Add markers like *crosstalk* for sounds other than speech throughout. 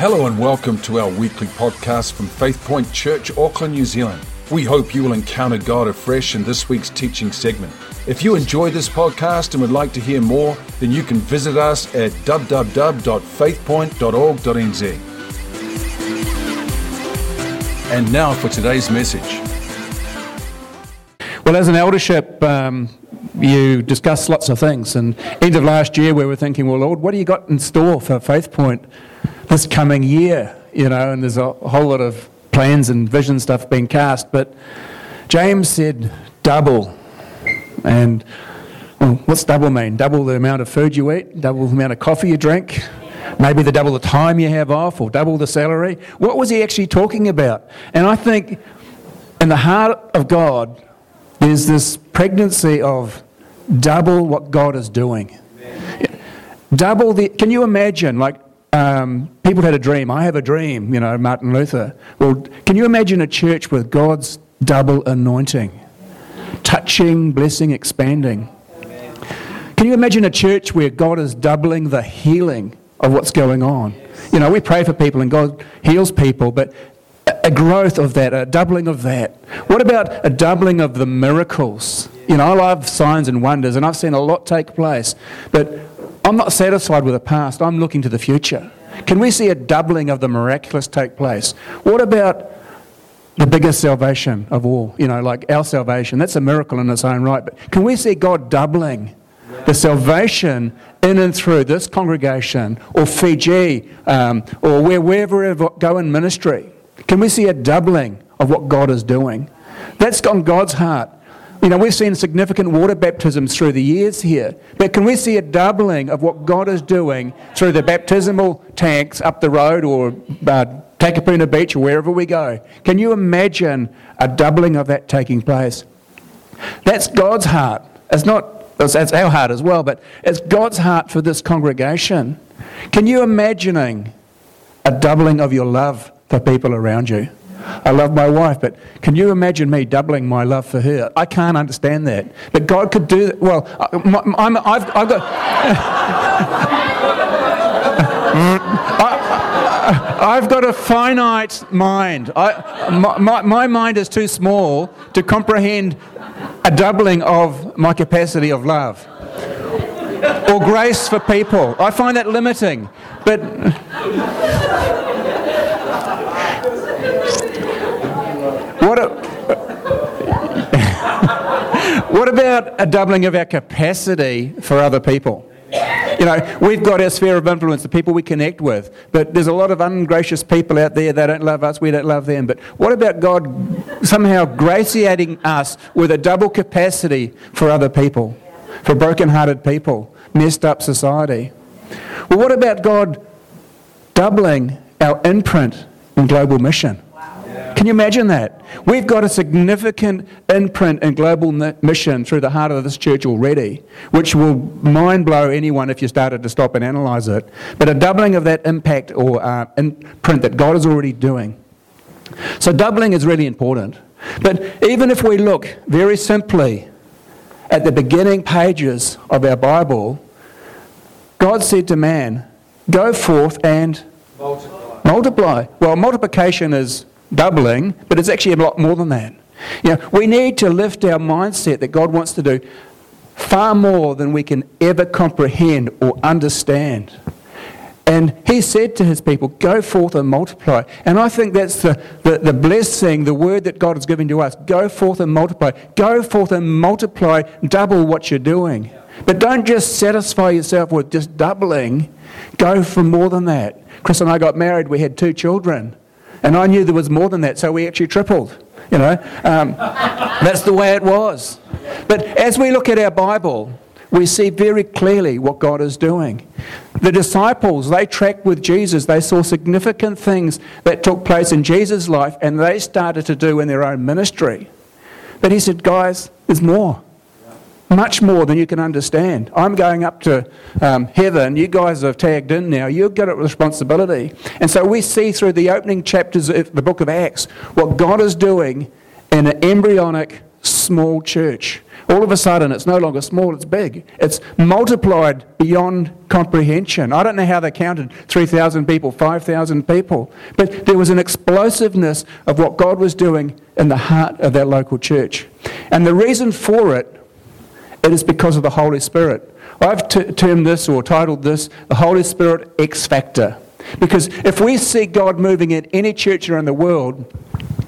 Hello and welcome to our weekly podcast from Faith Point Church, Auckland, New Zealand. We hope you will encounter God afresh in this week's teaching segment. If you enjoy this podcast and would like to hear more, then you can visit us at www.faithpoint.org.nz. And now for today's message. Well, as an eldership, um, you discuss lots of things. And end of last year, we were thinking, well, Lord, what do you got in store for Faith Point this coming year? You know, and there's a whole lot of plans and vision stuff being cast. But James said, double. And well, what's double mean? Double the amount of food you eat, double the amount of coffee you drink, maybe the double the time you have off, or double the salary. What was he actually talking about? And I think in the heart of God, there's this pregnancy of double what God is doing. Double the. Can you imagine, like, um, people had a dream. I have a dream, you know, Martin Luther. Well, can you imagine a church with God's double anointing? Touching, blessing, expanding. Can you imagine a church where God is doubling the healing of what's going on? You know, we pray for people and God heals people, but a growth of that, a doubling of that. What about a doubling of the miracles? You know, I love signs and wonders, and I've seen a lot take place, but I'm not satisfied with the past. I'm looking to the future. Can we see a doubling of the miraculous take place? What about the biggest salvation of all? You know, like our salvation. That's a miracle in its own right. But can we see God doubling the salvation in and through this congregation or Fiji um, or where, wherever we go in ministry? Can we see a doubling of what God is doing? That's on God's heart. You know, we've seen significant water baptisms through the years here, but can we see a doubling of what God is doing through the baptismal tanks up the road or uh, Takapuna Beach or wherever we go? Can you imagine a doubling of that taking place? That's God's heart. It's not, that's our heart as well, but it's God's heart for this congregation. Can you imagining a doubling of your love for people around you? I love my wife, but can you imagine me doubling my love for her? I can't understand that. But God could do that. Well, I'm, I've, I've got. *laughs* I, have got a finite mind. I, my, my, my mind is too small to comprehend a doubling of my capacity of love or grace for people. I find that limiting. But. What about a doubling of our capacity for other people? You know, we've got our sphere of influence, the people we connect with, but there's a lot of ungracious people out there. They don't love us, we don't love them. But what about God somehow gratiating us with a double capacity for other people, for broken-hearted people, messed up society? Well, what about God doubling our imprint in global mission? Can you imagine that? We've got a significant imprint in global mission through the heart of this church already, which will mind blow anyone if you started to stop and analyze it. But a doubling of that impact or uh, imprint that God is already doing. So, doubling is really important. But even if we look very simply at the beginning pages of our Bible, God said to man, Go forth and multiply. multiply. Well, multiplication is doubling, but it's actually a lot more than that. You know, we need to lift our mindset that God wants to do far more than we can ever comprehend or understand. And he said to his people, Go forth and multiply. And I think that's the, the, the, blessing, the word that God has given to us. Go forth and multiply. Go forth and multiply, double what you're doing. But don't just satisfy yourself with just doubling. Go for more than that. Chris and I got married, we had two children. And I knew there was more than that, so we actually tripled. You know, um, *laughs* that's the way it was. But as we look at our Bible, we see very clearly what God is doing. The disciples, they tracked with Jesus. They saw significant things that took place in Jesus' life, and they started to do in their own ministry. But he said, guys, there's more much more than you can understand. I'm going up to um, heaven. You guys have tagged in now. You've got a responsibility. And so we see through the opening chapters of the book of Acts what God is doing in an embryonic small church. All of a sudden, it's no longer small, it's big. It's multiplied beyond comprehension. I don't know how they counted 3,000 people, 5,000 people, but there was an explosiveness of what God was doing in the heart of that local church. And the reason for it, it is because of the Holy Spirit. I've t- termed this or titled this the Holy Spirit X Factor. Because if we see God moving in any church around the world,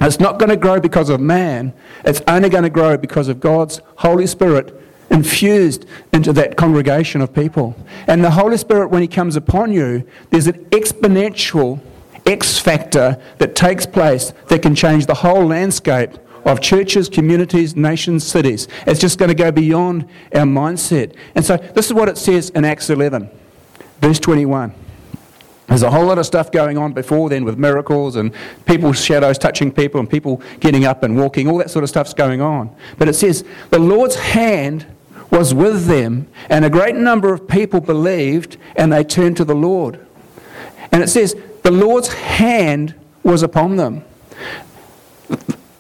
it's not going to grow because of man, it's only going to grow because of God's Holy Spirit infused into that congregation of people. And the Holy Spirit, when He comes upon you, there's an exponential X factor that takes place that can change the whole landscape of churches, communities, nations, cities. It's just going to go beyond our mindset. And so this is what it says in Acts 11, verse 21. There's a whole lot of stuff going on before then with miracles and people's shadows touching people and people getting up and walking. All that sort of stuff's going on. But it says, the Lord's hand was with them, and a great number of people believed, and they turned to the Lord. And it says, the Lord's hand was upon them.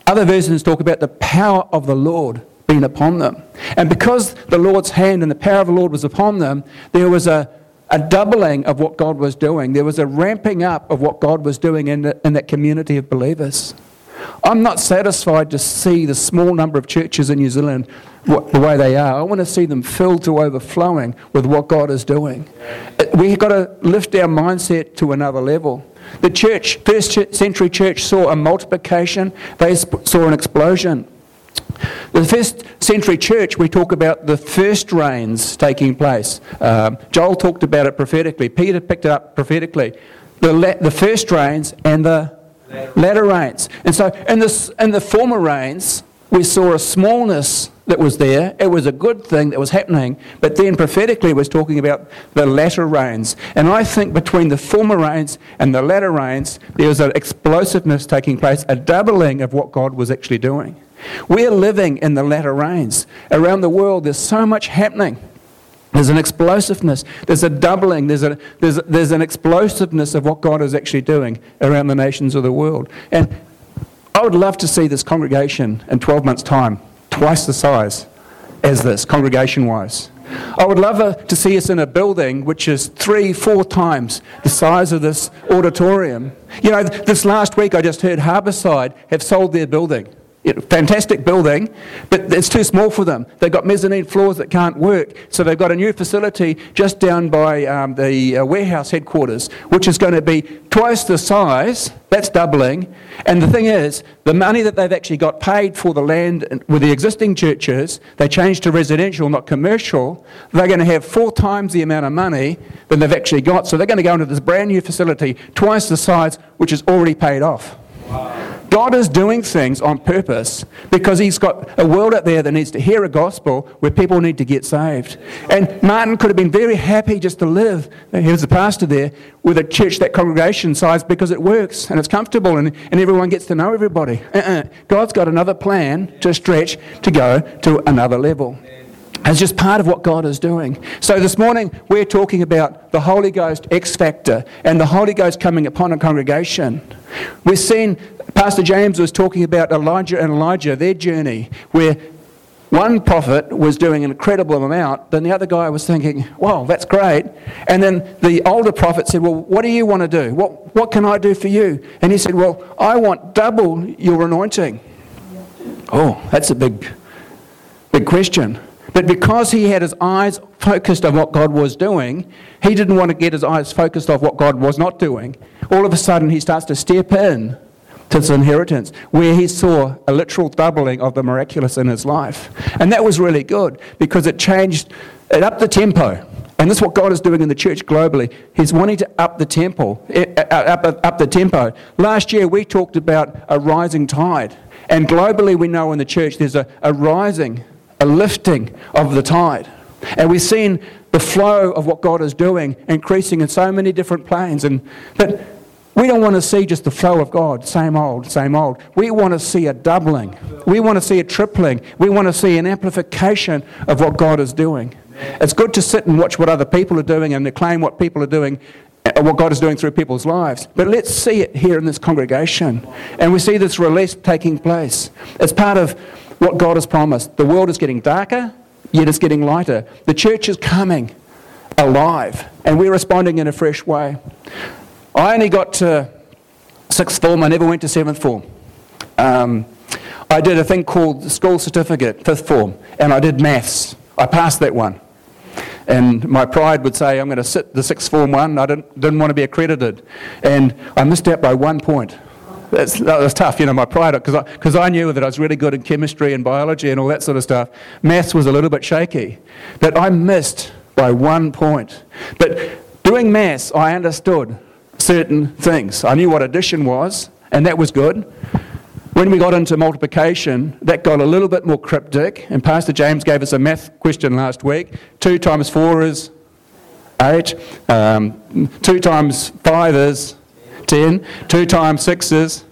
Other versions talk about the power of the Lord being upon them. And because the Lord's hand and the power of the Lord was upon them, there was a a doubling of what God was doing. There was a ramping up of what God was doing in, the, in that community of believers. I'm not satisfied to see the small number of churches in New Zealand the way they are. I want to see them filled to overflowing with what God is doing. We've got to lift our mindset to another level. The church, first century church, saw a multiplication, they saw an explosion. The first century church, we talk about the first rains taking place. Um, Joel talked about it prophetically. Peter picked it up prophetically. The, la- the first rains and the latter rains. And so in, this, in the former rains, we saw a smallness that was there. It was a good thing that was happening. But then prophetically it was talking about the latter rains. And I think between the former rains and the latter rains, there was an explosiveness taking place, a doubling of what God was actually doing. We're living in the latter rains. Around the world, there's so much happening. There's an explosiveness, there's a doubling, there's, a, there's, there's an explosiveness of what God is actually doing around the nations of the world. And I would love to see this congregation in 12 months' time, twice the size as this, congregation wise. I would love uh, to see us in a building which is three, four times the size of this auditorium. You know, this last week I just heard Harborside have sold their building fantastic building, but it's too small for them. They've got mezzanine floors that can't work. So they've got a new facility just down by um, the uh, warehouse headquarters, which is going to be twice the size. That's doubling. And the thing is, the money that they've actually got paid for the land with the existing churches, they changed to residential, not commercial. They're going to have four times the amount of money than they've actually got. So they're going to go into this brand new facility, twice the size, which is already paid off. Wow. God is doing things on purpose because He's got a world out there that needs to hear a gospel where people need to get saved. And Martin could have been very happy just to live, he was a pastor there, with a church that congregation size because it works and it's comfortable and, and everyone gets to know everybody. Uh-uh. God's got another plan to stretch to go to another level. It's just part of what God is doing. So this morning we're talking about the Holy Ghost X factor and the Holy Ghost coming upon a congregation. We've seen Pastor James was talking about Elijah and Elisha, their journey, where one prophet was doing an incredible amount, then the other guy was thinking, wow, that's great. And then the older prophet said, well, what do you want to do? What, what can I do for you? And he said, well, I want double your anointing. Oh, that's a big, big question. But because he had his eyes focused on what God was doing, he didn't want to get his eyes focused on what God was not doing. All of a sudden, he starts to step in to his inheritance, where he saw a literal doubling of the miraculous in his life. And that was really good because it changed, it upped the tempo. And this is what God is doing in the church globally. He's wanting to up the tempo, eh, eh, up, up, up the tempo. Last year we talked about a rising tide. And globally we know in the church there's a, a rising, a lifting of the tide. And we've seen the flow of what God is doing increasing in so many different planes. And, but we don't want to see just the flow of God, same old, same old. We want to see a doubling. We want to see a tripling. We want to see an amplification of what God is doing. It's good to sit and watch what other people are doing and acclaim what people are doing, uh, what God is doing through people's lives. But let's see it here in this congregation. And we see this release taking place. It's part of what God has promised. The world is getting darker, yet it's getting lighter. The church is coming alive, and we're responding in a fresh way. I only got to sixth form, I never went to seventh form. Um, I did a thing called school certificate, fifth form, and I did maths. I passed that one. And my pride would say, I'm going to sit the sixth form one. I didn't, didn't want to be accredited. And I missed out by one point. That's, that was tough, you know, my pride, because I, cause I knew that I was really good in chemistry and biology and all that sort of stuff. Maths was a little bit shaky. But I missed by one point. But doing maths, I understood certain things. I knew what addition was, and that was good. When we got into multiplication, that got a little bit more cryptic, and Pastor James gave us a math question last week. 2 times 4 is 8, um, 2 times 5 is 10, 2 times 6 is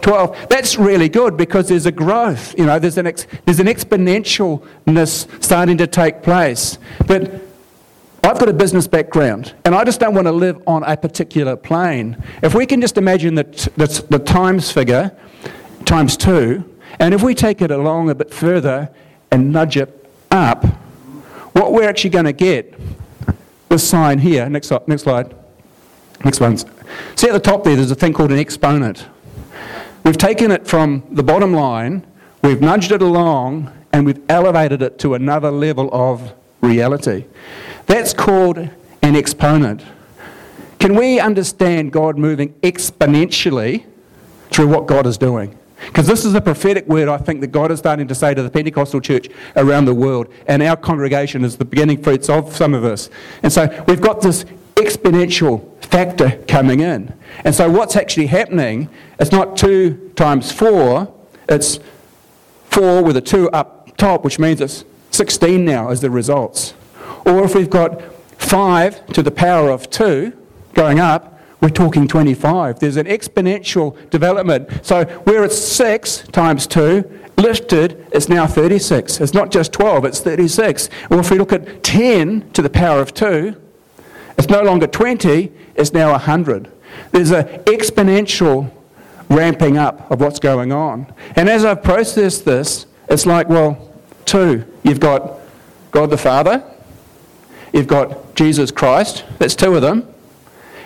12. That's really good because there's a growth, you know, there's an, ex- there's an exponentialness starting to take place. But I've got a business background, and I just don't want to live on a particular plane. If we can just imagine that the, the times figure times 2, and if we take it along a bit further and nudge it up, what we're actually going to get, this sign here, next, next slide, next one. See at the top there, there's a thing called an exponent. We've taken it from the bottom line, we've nudged it along, and we've elevated it to another level of reality. That's called an exponent. Can we understand God moving exponentially through what God is doing? Because this is a prophetic word, I think, that God is starting to say to the Pentecostal church around the world. And our congregation is the beginning fruits of some of this. And so we've got this exponential factor coming in. And so what's actually happening, it's not 2 times 4, it's 4 with a 2 up top, which means it's 16 now as the results. Or if we've got 5 to the power of 2 going up, we're talking 25. There's an exponential development. So where it's 6 times 2, lifted, it's now 36. It's not just 12, it's 36. Or if we look at 10 to the power of 2, it's no longer 20, it's now 100. There's an exponential ramping up of what's going on. And as I've processed this, it's like, well, two. You've got God the Father, you've got Jesus Christ, that's two of them.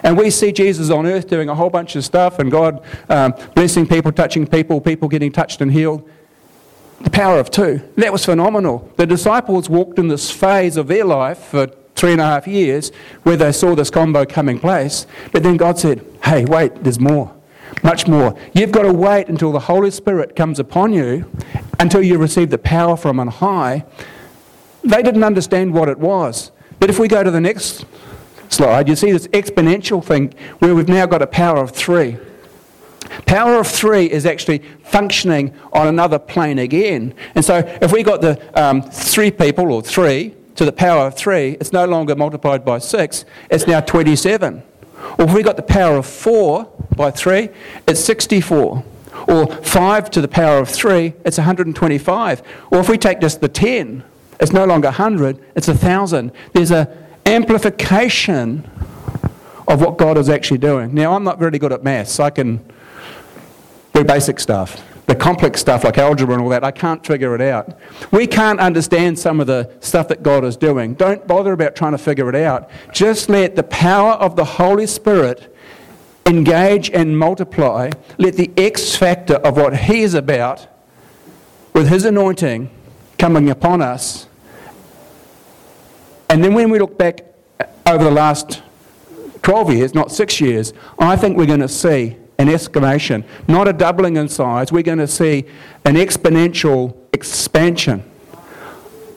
And we see Jesus on earth doing a whole bunch of stuff and God um, blessing people, touching people, people getting touched and healed. The power of two. That was phenomenal. The disciples walked in this phase of their life for three and a half years where they saw this combo coming place. But then God said, hey, wait, there's more. Much more. You've got to wait until the Holy Spirit comes upon you, until you receive the power from on high. They didn't understand what it was. But if we go to the next slide, you see this exponential thing where we've now got a power of three. Power of three is actually functioning on another plane again. And so if we got the um, three people, or three, to the power of three, it's no longer multiplied by six, it's now 27. Or if we got the power of four by three, it's 64. Or five to the power of three, it's 125. Or if we take just the 10, it's no longer 100, it's 1,000. There's an amplification of what God is actually doing. Now, I'm not very good at maths. I can do basic stuff. The complex stuff like algebra and all that, I can't figure it out. We can't understand some of the stuff that God is doing. Don't bother about trying to figure it out. Just let the power of the Holy Spirit engage and multiply. Let the X factor of what He is about with His anointing coming upon us and then when we look back over the last 12 years, not six years, I think we're going to see an escalation, not a doubling in size. We're going to see an exponential expansion.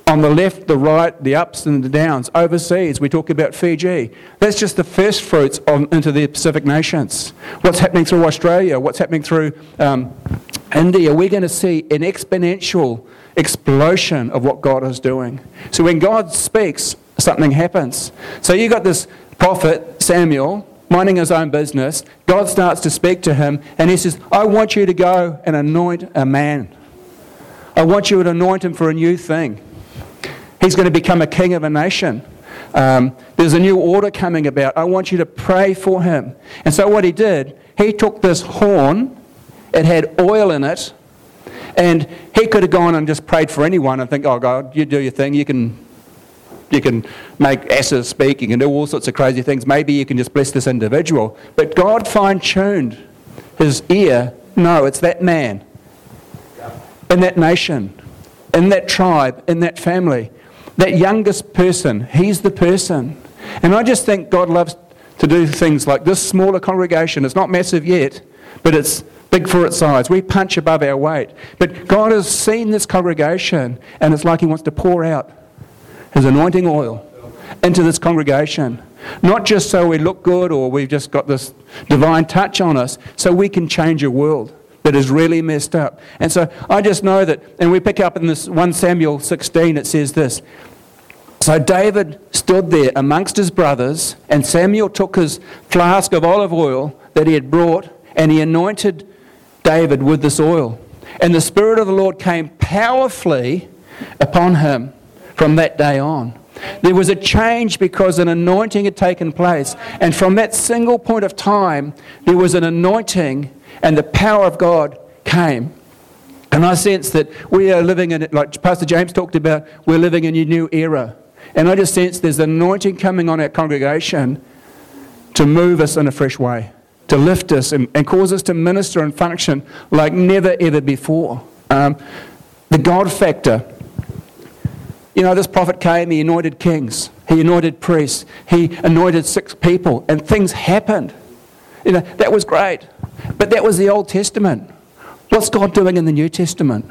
On the left, the right, the ups and the downs. Overseas, we talk about Fiji. That's just the first fruits into the Pacific nations. What's happening through Australia? What's happening through um, India? We're going to see an exponential explosion of what God is doing. So when God speaks, something happens. So you got this prophet, Samuel, minding his own business. God starts to speak to him, and he says, I want you to go and anoint a man. I want you to anoint him for a new thing. He's going to become a king of a nation. Um, there's a new order coming about. I want you to pray for him. And so, what he did, he took this horn, it had oil in it, And he could have gone and just prayed for anyone and think, oh, God, you do your thing. You can, you can make asses speak. You can do all sorts of crazy things. Maybe you can just bless this individual. But God fine tuned his ear. No, it's that man in that nation, in that tribe, in that family. That youngest person, he's the person. And I just think God loves to do things like this smaller congregation. It's not massive yet, but it's big for its size. We punch above our weight. But God has seen this congregation, and it's like He wants to pour out His anointing oil into this congregation. Not just so we look good or we've just got this divine touch on us, so we can change a world that is really messed up. And so I just know that, and we pick up in this 1 Samuel 16, it says this. So David stood there amongst his brothers, and Samuel took his flask of olive oil that he had brought, and he anointed David with this oil. And the Spirit of the Lord came powerfully upon him from that day on. There was a change because an anointing had taken place. And from that single point of time, there was an anointing, and the power of God came. And I sense that we are living in, like Pastor James talked about, we're living in a new era. And I just sense there's an anointing coming on our congregation to move us in a fresh way to lift us and, and cause us to minister and function like never ever before. Um, the God factor. You know, this prophet came, he anointed kings, he anointed priests, he anointed six people, and things happened. You know, that was great. But that was the Old Testament. What's God doing in the New Testament?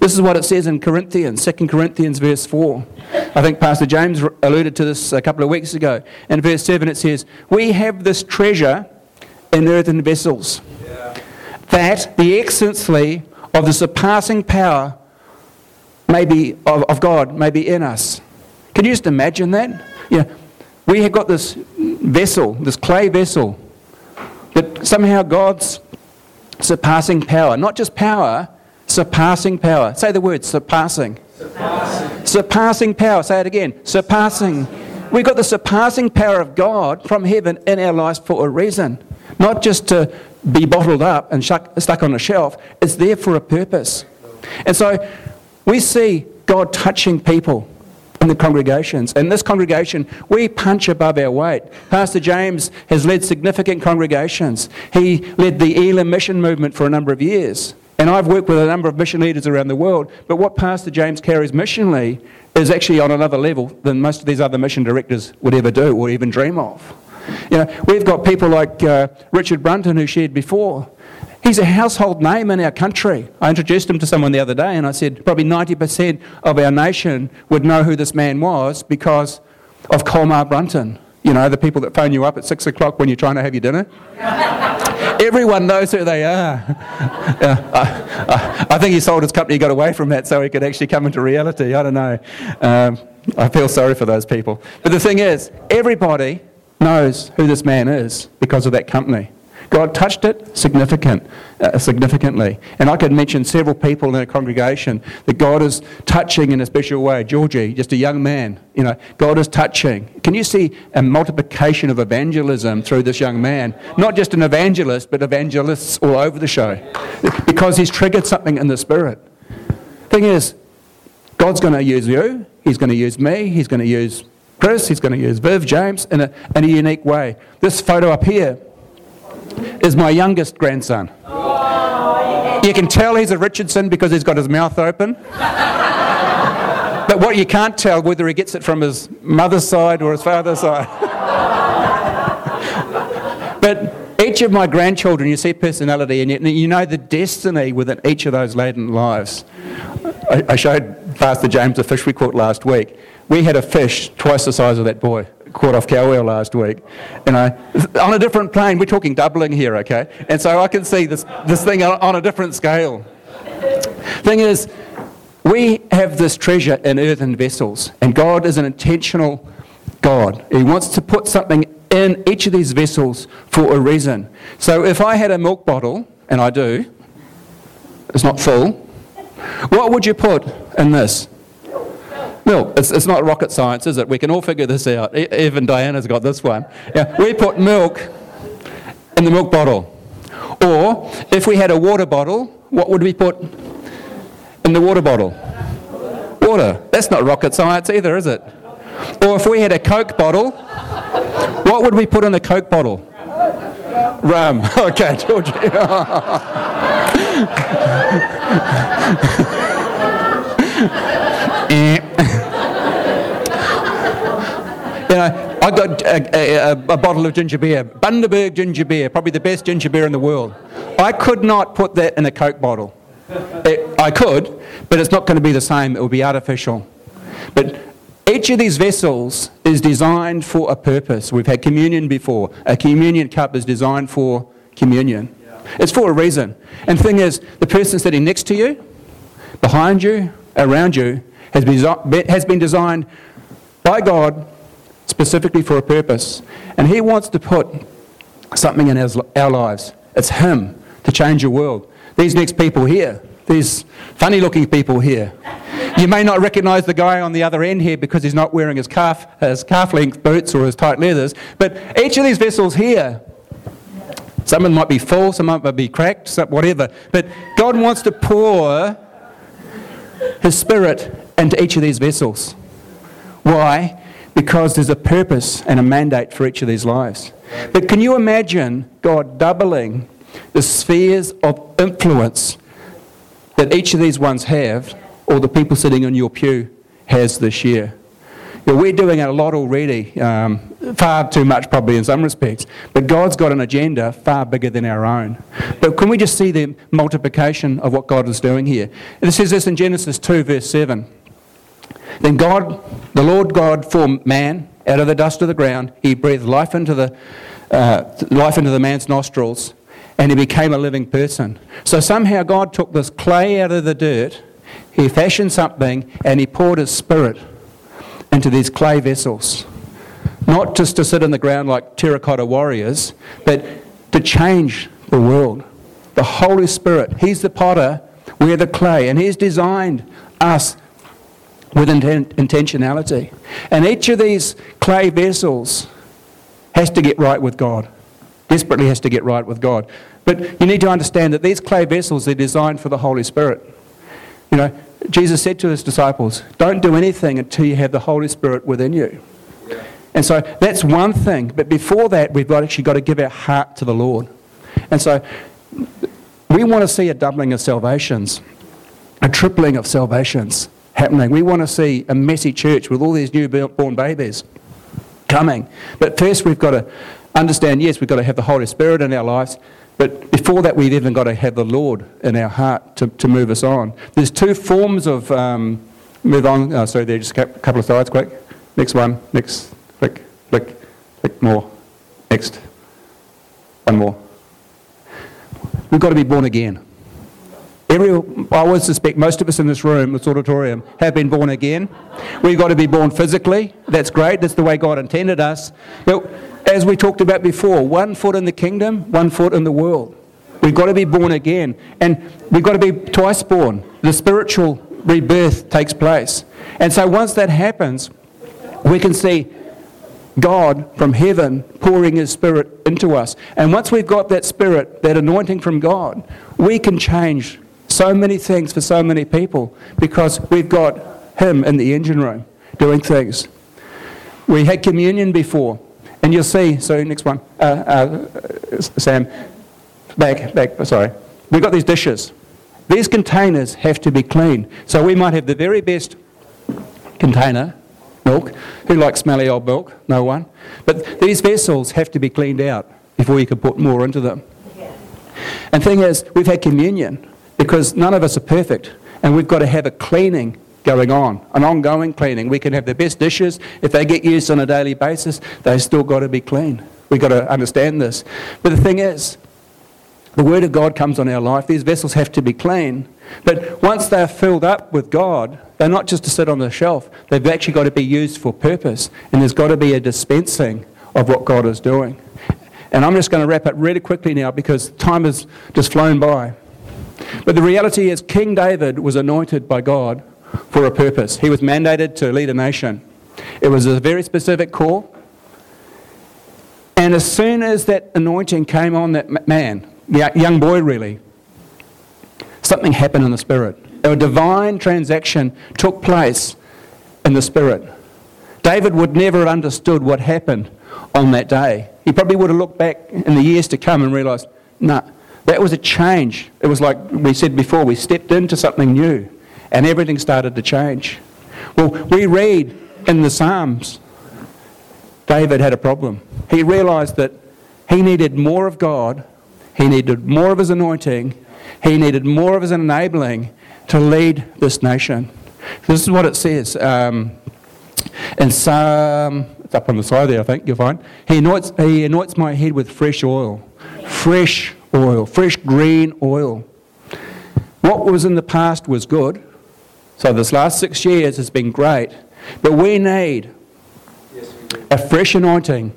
This is what it says in Corinthians, 2 Corinthians, verse 4. I think Pastor James alluded to this a couple of weeks ago. In verse 7, it says, We have this treasure in earthen vessels. Yeah. That the excellency of the surpassing power may be of, of, God may be in us. Can you just imagine that? Yeah. We have got this vessel, this clay vessel, that somehow God's surpassing power, not just power, surpassing power. Say the word surpassing. Surpassing, surpassing power. Say it again. Surpassing. We've got the surpassing power of God from heaven in our lives for a reason. Not just to be bottled up and stuck on a shelf, it's there for a purpose. And so we see God touching people in the congregations. In this congregation, we punch above our weight. Pastor James has led significant congregations. He led the Elim mission movement for a number of years. And I've worked with a number of mission leaders around the world. But what Pastor James carries missionally is actually on another level than most of these other mission directors would ever do or even dream of. You know, we've got people like uh, Richard Brunton, who shared before. He's a household name in our country. I introduced him to someone the other day and I said probably 90% of our nation would know who this man was because of Colmar Brunton. You know, the people that phone you up at six o'clock when you're trying to have your dinner. *laughs* Everyone knows who they are. I, I, think he sold his company, got away from that so he could actually come into reality. I don't know. Um, I feel sorry for those people. But the thing is, everybody knows who this man is because of that company. God touched it significant, uh, significantly. And I could mention several people in a congregation that God is touching in a special way. Georgie, just a young man, you know, God is touching. Can you see a multiplication of evangelism through this young man? Not just an evangelist, but evangelists all over the show. Because he's triggered something in the spirit. Thing is, God's going to use you, He's going to use me, He's going to use Chris, he's going to use Viv, James, in a, in a unique way. This photo up here is my youngest grandson. You can tell he's a Richardson because he's got his mouth open. but what you can't tell whether he gets it from his mother's side or his father's side. *laughs* but each of my grandchildren, you see personality, and you know the destiny within each of those latent lives. I, I showed Pastor James a fish we caught last week we had a fish twice the size of that boy caught off Kauai last week. You know, on a different plane. We're talking doubling here, okay? And so I can see this, this thing on a different scale. Thing is, we have this treasure in earthen vessels, and God is an intentional God. He wants to put something in each of these vessels for a reason. So if I had a milk bottle, and I do, it's not full, what would you put in this? Milk. It's, it's not rocket science, is it? We can all figure this out. Even Diana's got this one. Yeah, we put milk in the milk bottle. Or if we had a water bottle, what would we put in the water bottle? Water. That's not rocket science either, is it? Or if we had a Coke bottle, what would we put in a Coke bottle? Rum. *laughs* Okay, George. you *laughs* eh know, I got uh, a, a, a, bottle of ginger beer, Bundaberg ginger beer, probably the best ginger beer in the world. I could not put that in a Coke bottle. It, I could, but it's not going to be the same. It will be artificial. But each of these vessels is designed for a purpose. We've had communion before. A communion cup is designed for communion. It's for a reason. And the thing is, the person sitting next to you, behind you, around you, has been, has been designed by God specifically for a purpose. And He wants to put something in our lives. It's Him to change your world. These next people here, these funny looking people here, you may not recognize the guy on the other end here because he's not wearing his calf, his calf length boots or his tight leathers. But each of these vessels here, some of them might be full, some of them might be cracked, whatever. But God wants to pour His Spirit into each of these vessels. Why? Because there's a purpose and a mandate for each of these lives. But can you imagine God doubling the spheres of influence that each of these ones have, or the people sitting in your pew has this year? We're doing a lot already, um, far too much probably in some respects, but God's got an agenda far bigger than our own. But can we just see the multiplication of what God is doing here? It says this in Genesis 2, verse 7. Then God, the Lord God, formed man out of the dust of the ground. He breathed life into the, uh, life into the man's nostrils, and he became a living person. So somehow God took this clay out of the dirt, he fashioned something, and he poured his spirit into these clay vessels. Not just to sit in the ground like terracotta warriors, but to change the world. The Holy Spirit, He's the potter, we're the clay, and He's designed us with intent, intentionality. And each of these clay vessels has to get right with God, desperately has to get right with God. But you need to understand that these clay vessels are designed for the Holy Spirit. You know, Jesus said to his disciples, Don't do anything until you have the Holy Spirit within you. And so that's one thing. But before that, we've actually got to give our heart to the Lord. And so we want to see a doubling of salvations, a tripling of salvations happening. We want to see a messy church with all these newborn babies coming. But first, we've got to understand yes, we've got to have the Holy Spirit in our lives. But before that, we've even got to have the Lord in our heart to, to move us on. There's two forms of. Um, move on. Oh, sorry, there, just a couple of slides, quick. Next one. Next. Click, click, click more. Next. One more. We've got to be born again. Every, I would suspect most of us in this room, this auditorium, have been born again. We've got to be born physically. That's great. That's the way God intended us. But as we talked about before, one foot in the kingdom, one foot in the world. We've got to be born again. And we've got to be twice born. The spiritual rebirth takes place. And so once that happens, we can see God from heaven pouring His Spirit into us. And once we've got that Spirit, that anointing from God, we can change so many things for so many people because we've got Him in the engine room doing things. We had communion before, and you'll see. So, next one, uh, uh, Sam, back, back, sorry. We've got these dishes. These containers have to be clean. So, we might have the very best container, milk. Who likes smelly old milk? No one. But these vessels have to be cleaned out before you can put more into them. And thing is, we've had communion because none of us are perfect and we've got to have a cleaning going on, an ongoing cleaning. We can have the best dishes. If they get used on a daily basis, they've still got to be clean. We've got to understand this. But the thing is, the Word of God comes on our life. These vessels have to be clean. But once they're filled up with God, they're not just to sit on the shelf. They've actually got to be used for purpose. And there's got to be a dispensing of what God is doing. And I'm just going to wrap up really quickly now because time has just flown by. But the reality is, King David was anointed by God for a purpose. He was mandated to lead a nation. It was a very specific call. And as soon as that anointing came on that man, the young boy really, something happened in the spirit. A divine transaction took place in the Spirit. David would never have understood what happened on that day. He probably would have looked back in the years to come and realised, no, nah, that was a change. It was like we said before, we stepped into something new and everything started to change. Well, we read in the Psalms, David had a problem. He realised that he needed more of God, he needed more of his anointing, he needed more of his enabling to lead this nation. This is what it says um, in Psalm, it's up on the side there, I think you'll find. He anoints, he anoints my head with fresh oil. Fresh oil, fresh green oil. What was in the past was good. So this last six years has been great. But we need a fresh anointing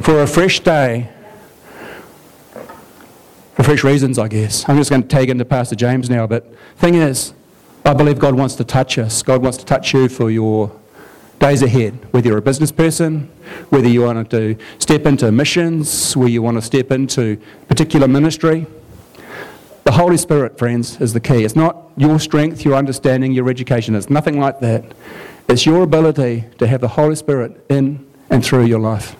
for a fresh day. For fresh reasons, I guess. I'm just going to take into Pastor James now, but thing is, I believe God wants to touch us. God wants to touch you for your days ahead, whether you're a business person, whether you want to step into missions, whether you want to step into particular ministry. The Holy Spirit, friends, is the key. It's not your strength, your understanding, your education. It's nothing like that. It's your ability to have the Holy Spirit in and through your life.